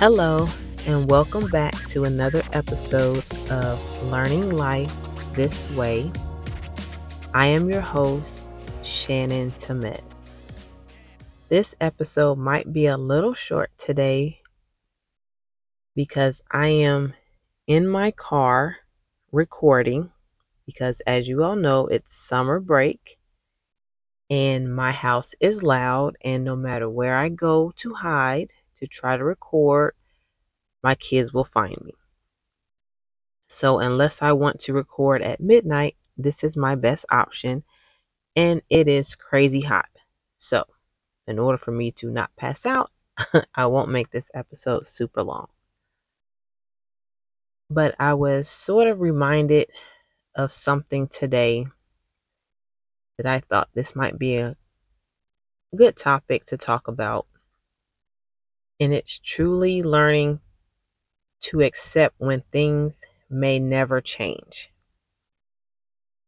Hello, and welcome back to another episode of Learning Life This Way. I am your host, Shannon Tamez. This episode might be a little short today because I am in my car recording because, as you all know, it's summer break and my house is loud, and no matter where I go to hide to try to record, my kids will find me. So, unless I want to record at midnight, this is my best option, and it is crazy hot. So, in order for me to not pass out, I won't make this episode super long. But I was sort of reminded of something today that I thought this might be a good topic to talk about. And it's truly learning to accept when things may never change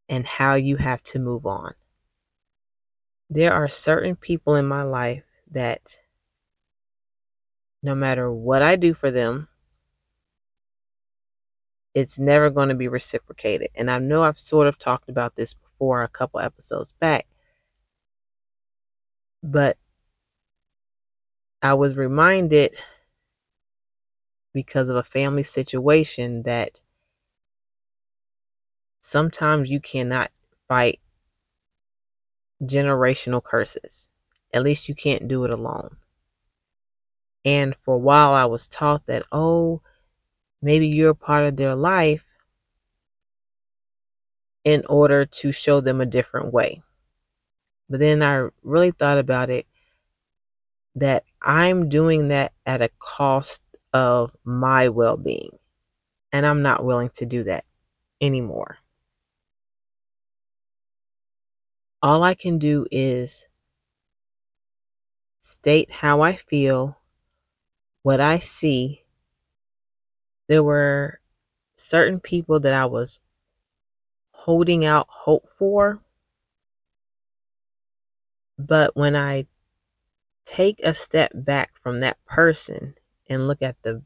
and how you have to move on. There are certain people in my life that no matter what I do for them, it's never going to be reciprocated. And I know I've sort of talked about this before a couple episodes back, but I was reminded because of a family situation that sometimes you cannot fight generational curses. At least you can't do it alone. And for a while, I was taught that, oh, maybe you're a part of their life in order to show them a different way. But then I really thought about it that I'm doing that at a cost of my well being. And I'm not willing to do that anymore. All I can do is state how I feel, what I see. There were certain people that I was holding out hope for. But when I take a step back from that person and look at the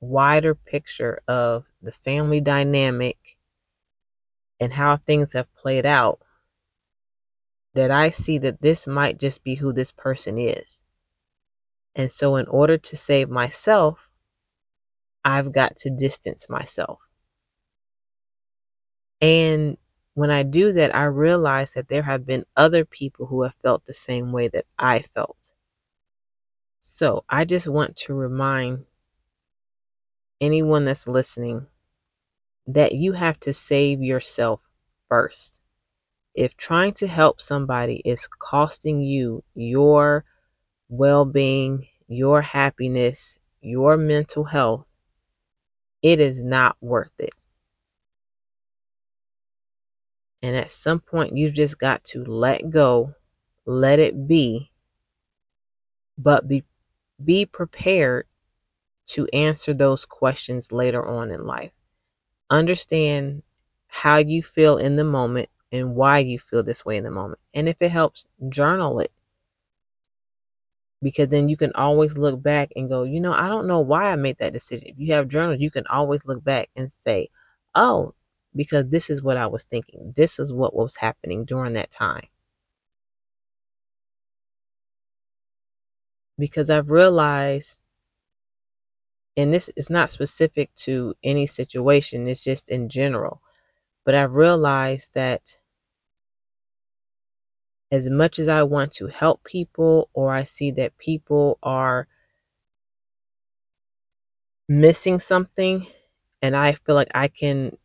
wider picture of the family dynamic and how things have played out, that I see that this might just be who this person is. And so, in order to save myself, I've got to distance myself. And when I do that, I realize that there have been other people who have felt the same way that I felt. So I just want to remind anyone that's listening that you have to save yourself first. If trying to help somebody is costing you your well being, your happiness, your mental health, it is not worth it. And at some point, you've just got to let go, let it be, but be, be prepared to answer those questions later on in life. Understand how you feel in the moment and why you feel this way in the moment. And if it helps, journal it. Because then you can always look back and go, you know, I don't know why I made that decision. If you have journals, you can always look back and say, oh, because this is what I was thinking. This is what was happening during that time. Because I've realized, and this is not specific to any situation, it's just in general, but I've realized that as much as I want to help people, or I see that people are missing something, and I feel like I can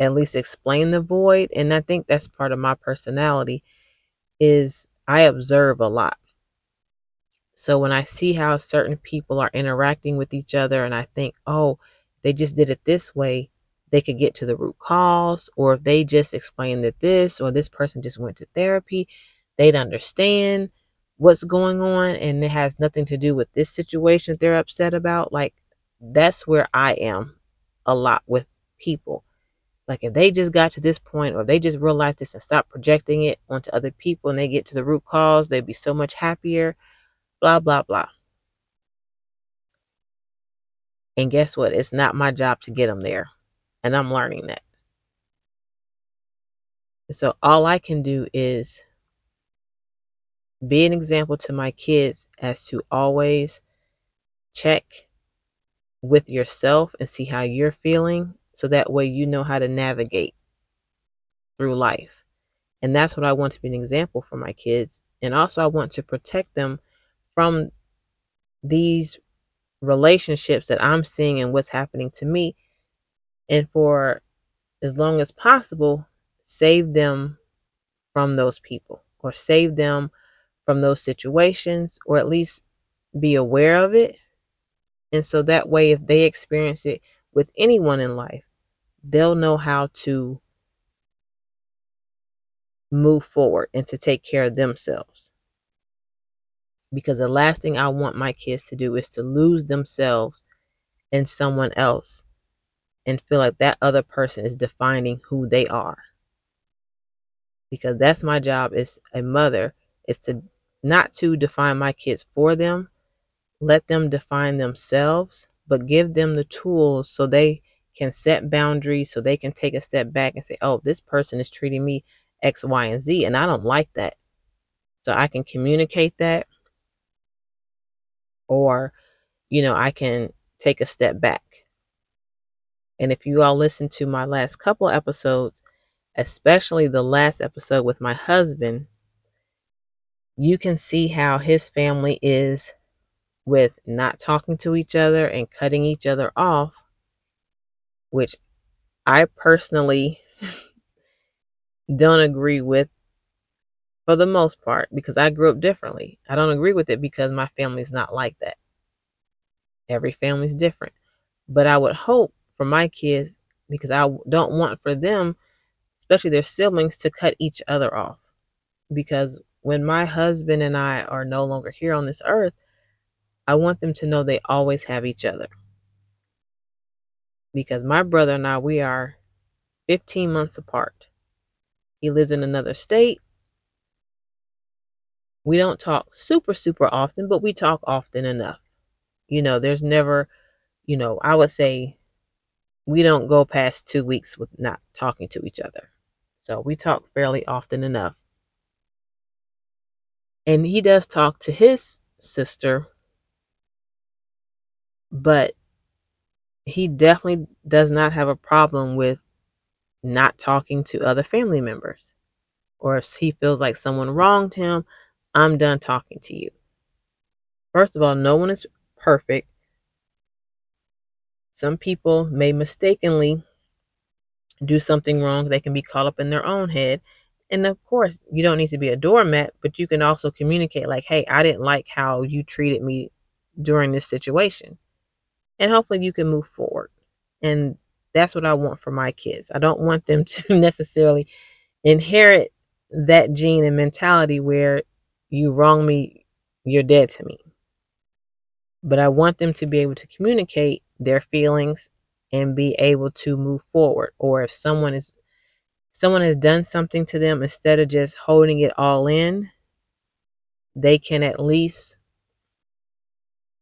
at least explain the void and i think that's part of my personality is i observe a lot so when i see how certain people are interacting with each other and i think oh they just did it this way they could get to the root cause or if they just explained that this or this person just went to therapy they'd understand what's going on and it has nothing to do with this situation that they're upset about like that's where i am a lot with people like if they just got to this point or they just realized this and stopped projecting it onto other people and they get to the root cause, they'd be so much happier. Blah blah blah. And guess what? It's not my job to get them there. And I'm learning that. So all I can do is be an example to my kids as to always check with yourself and see how you're feeling so that way you know how to navigate through life. And that's what I want to be an example for my kids. And also, I want to protect them from these relationships that I'm seeing and what's happening to me. And for as long as possible, save them from those people or save them from those situations or at least be aware of it. And so that way, if they experience it with anyone in life, they'll know how to move forward and to take care of themselves. Because the last thing I want my kids to do is to lose themselves in someone else and feel like that other person is defining who they are. Because that's my job as a mother is to not to define my kids for them, let them define themselves, but give them the tools so they can set boundaries, so they can take a step back and say, oh, this person is treating me X, Y, and Z, and I don't like that. So I can communicate that, or, you know, I can take a step back. And if you all listen to my last couple episodes, especially the last episode with my husband, you can see how his family is with not talking to each other and cutting each other off, which I personally don't agree with for the most part because I grew up differently. I don't agree with it because my family's not like that. Every family's different. But I would hope for my kids because I don't want for them, especially their siblings, to cut each other off. Because when my husband and I are no longer here on this earth, I want them to know they always have each other. Because my brother and I, we are 15 months apart. He lives in another state. We don't talk super, super often, but we talk often enough. You know, there's never, you know, I would say we don't go past two weeks with not talking to each other. So we talk fairly often enough. And he does talk to his sister, but he definitely does not have a problem with not talking to other family members. Or if he feels like someone wronged him, I'm done talking to you. First of all, no one is perfect. Some people may mistakenly do something wrong. They can be caught up in their own head. And of course, you don't need to be a doormat, but you can also communicate, like, hey, I didn't like how you treated me during this situation. And hopefully you can move forward. And that's what I want for my kids. I don't want them to necessarily inherit that gene and mentality where you wrong me, you're dead to me. But I want them to be able to communicate their feelings and be able to move forward. Or if someone is someone has done something to them, instead of just holding it all in, they can at least,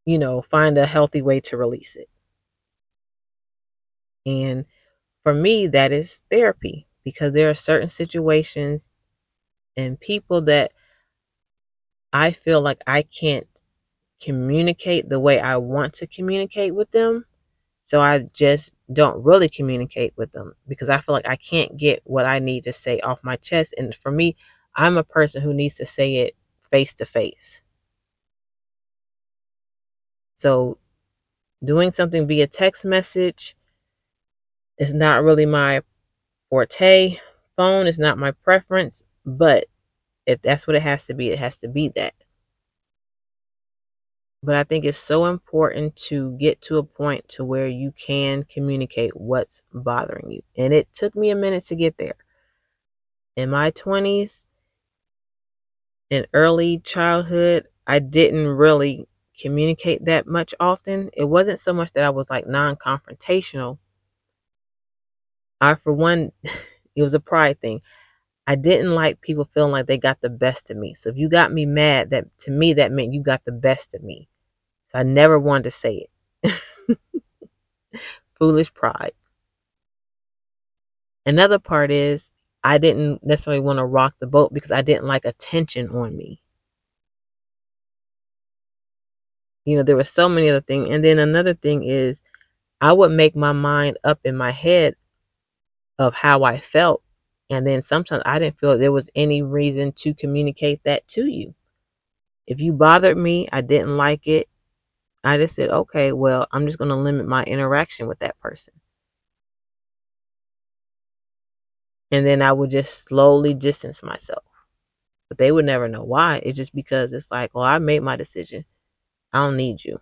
you know, find a healthy way to release it. And for me, that is therapy because there are certain situations and people that I feel like I can't communicate the way I want to communicate with them. So I just don't really communicate with them because I feel like I can't get what I need to say off my chest. And for me, I'm a person who needs to say it face to face. So doing something via text message is not really my forte. Phone is not my preference, but if that's what it has to be, it has to be that. But I think it's so important to get to a point to where you can communicate what's bothering you. And it took me a minute to get there. In my 20s in early childhood, I didn't really communicate that much often. It wasn't so much that I was like non-confrontational. I for one it was a pride thing. I didn't like people feeling like they got the best of me. So if you got me mad, that to me that meant you got the best of me. So I never wanted to say it. foolish pride. Another part is I didn't necessarily want to rock the boat because I didn't like attention on me. You know, there were so many other things. And then another thing is I would make my mind up in my head of how I felt. And then sometimes I didn't feel there was any reason to communicate that to you. If you bothered me, I didn't like it, I just said, okay, well, I'm just going to limit my interaction with that person. And then I would just slowly distance myself. But they would never know why. It's just because it's like, well, I made my decision. I don't need you.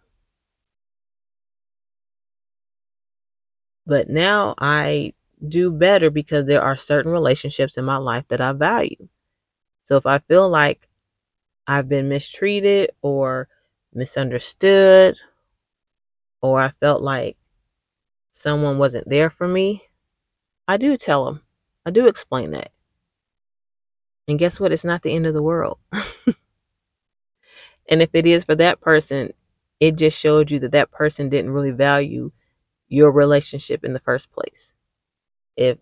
But now I do better because there are certain relationships in my life that I value. So if I feel like I've been mistreated or misunderstood, or I felt like someone wasn't there for me, I do tell them. I do explain that. And guess what? It's not the end of the world. and if it is for that person, it just showed you that that person didn't really value your relationship in the first place. If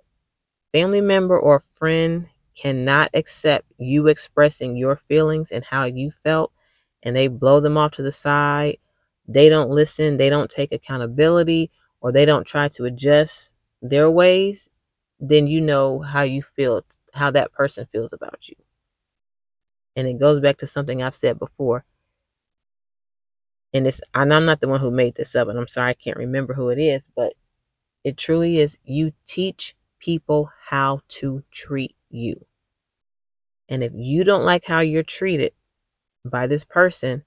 family member or friend cannot accept you expressing your feelings and how you felt and they blow them off to the side, they don't listen, they don't take accountability, or they don't try to adjust their ways, then you know how you feel, how that person feels about you. And it goes back to something I've said before. And it's and I'm not the one who made this up, and I'm sorry I can't remember who it is, but it truly is you teach people how to treat you. And if you don't like how you're treated by this person,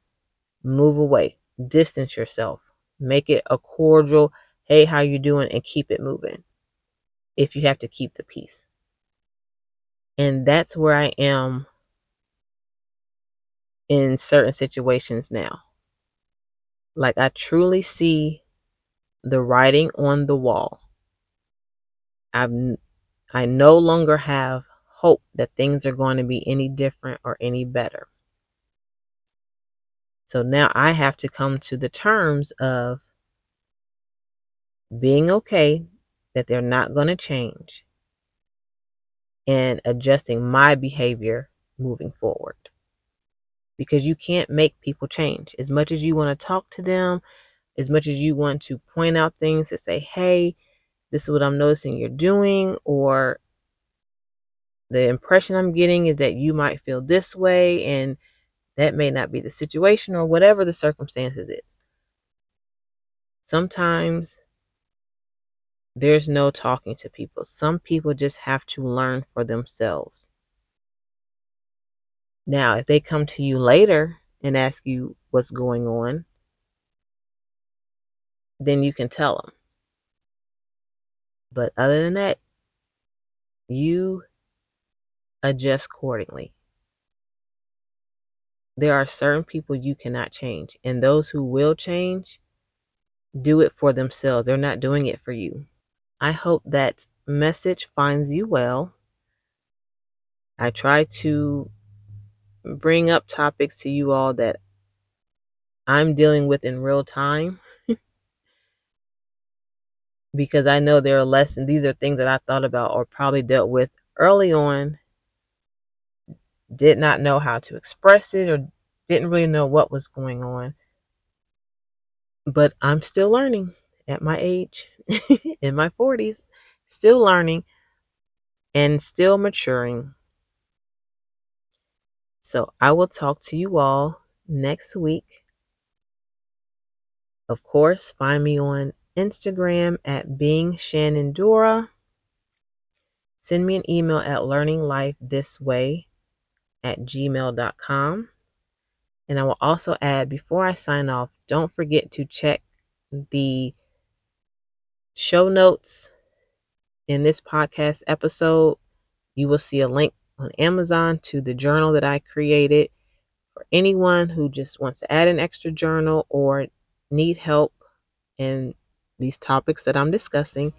move away, distance yourself, make it a cordial, hey, how you doing, and keep it moving. If you have to keep the peace. And that's where I am in certain situations now. Like I truly see the writing on the wall. I've I no longer have hope that things are going to be any different or any better. So now I have to come to the terms of being okay that they're not going to change and adjusting my behavior moving forward because you can't make people change. As much as you want to talk to them, as much as you want to point out things to say, hey, this is what I'm noticing you're doing, or the impression I'm getting is that you might feel this way, and that may not be the situation, or whatever the circumstances is. Sometimes there's no talking to people. Some people just have to learn for themselves. Now, if they come to you later and ask you what's going on, then you can tell them. But other than that, you adjust accordingly. There are certain people you cannot change, and those who will change do it for themselves. They're not doing it for you. I hope that message finds you well. I try to bring up topics to you all that I'm dealing with in real time because I know there are lessons. These are things that I thought about or probably dealt with early on, did not know how to express it or didn't really know what was going on. But I'm still learning at my age, in my 40s, still learning and still maturing. So I will talk to you all next week. Of course, find me on Instagram at being Shannon Dora. Send me an email at learninglifethisway at gmail.com. And I will also add before I sign off, don't forget to check the show notes in this podcast episode. You will see a link on Amazon to the journal that I created for anyone who just wants to add an extra journal or need help in these topics that I'm discussing,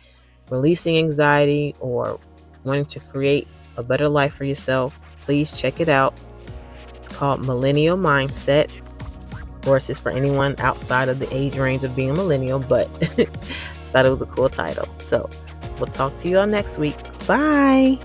releasing anxiety or wanting to create a better life for yourself, please check it out. It's called Millennial Mindset. Of course, it's for anyone outside of the age range of being a millennial, but Thought it was a cool title. So we'll talk to you all next week. Bye.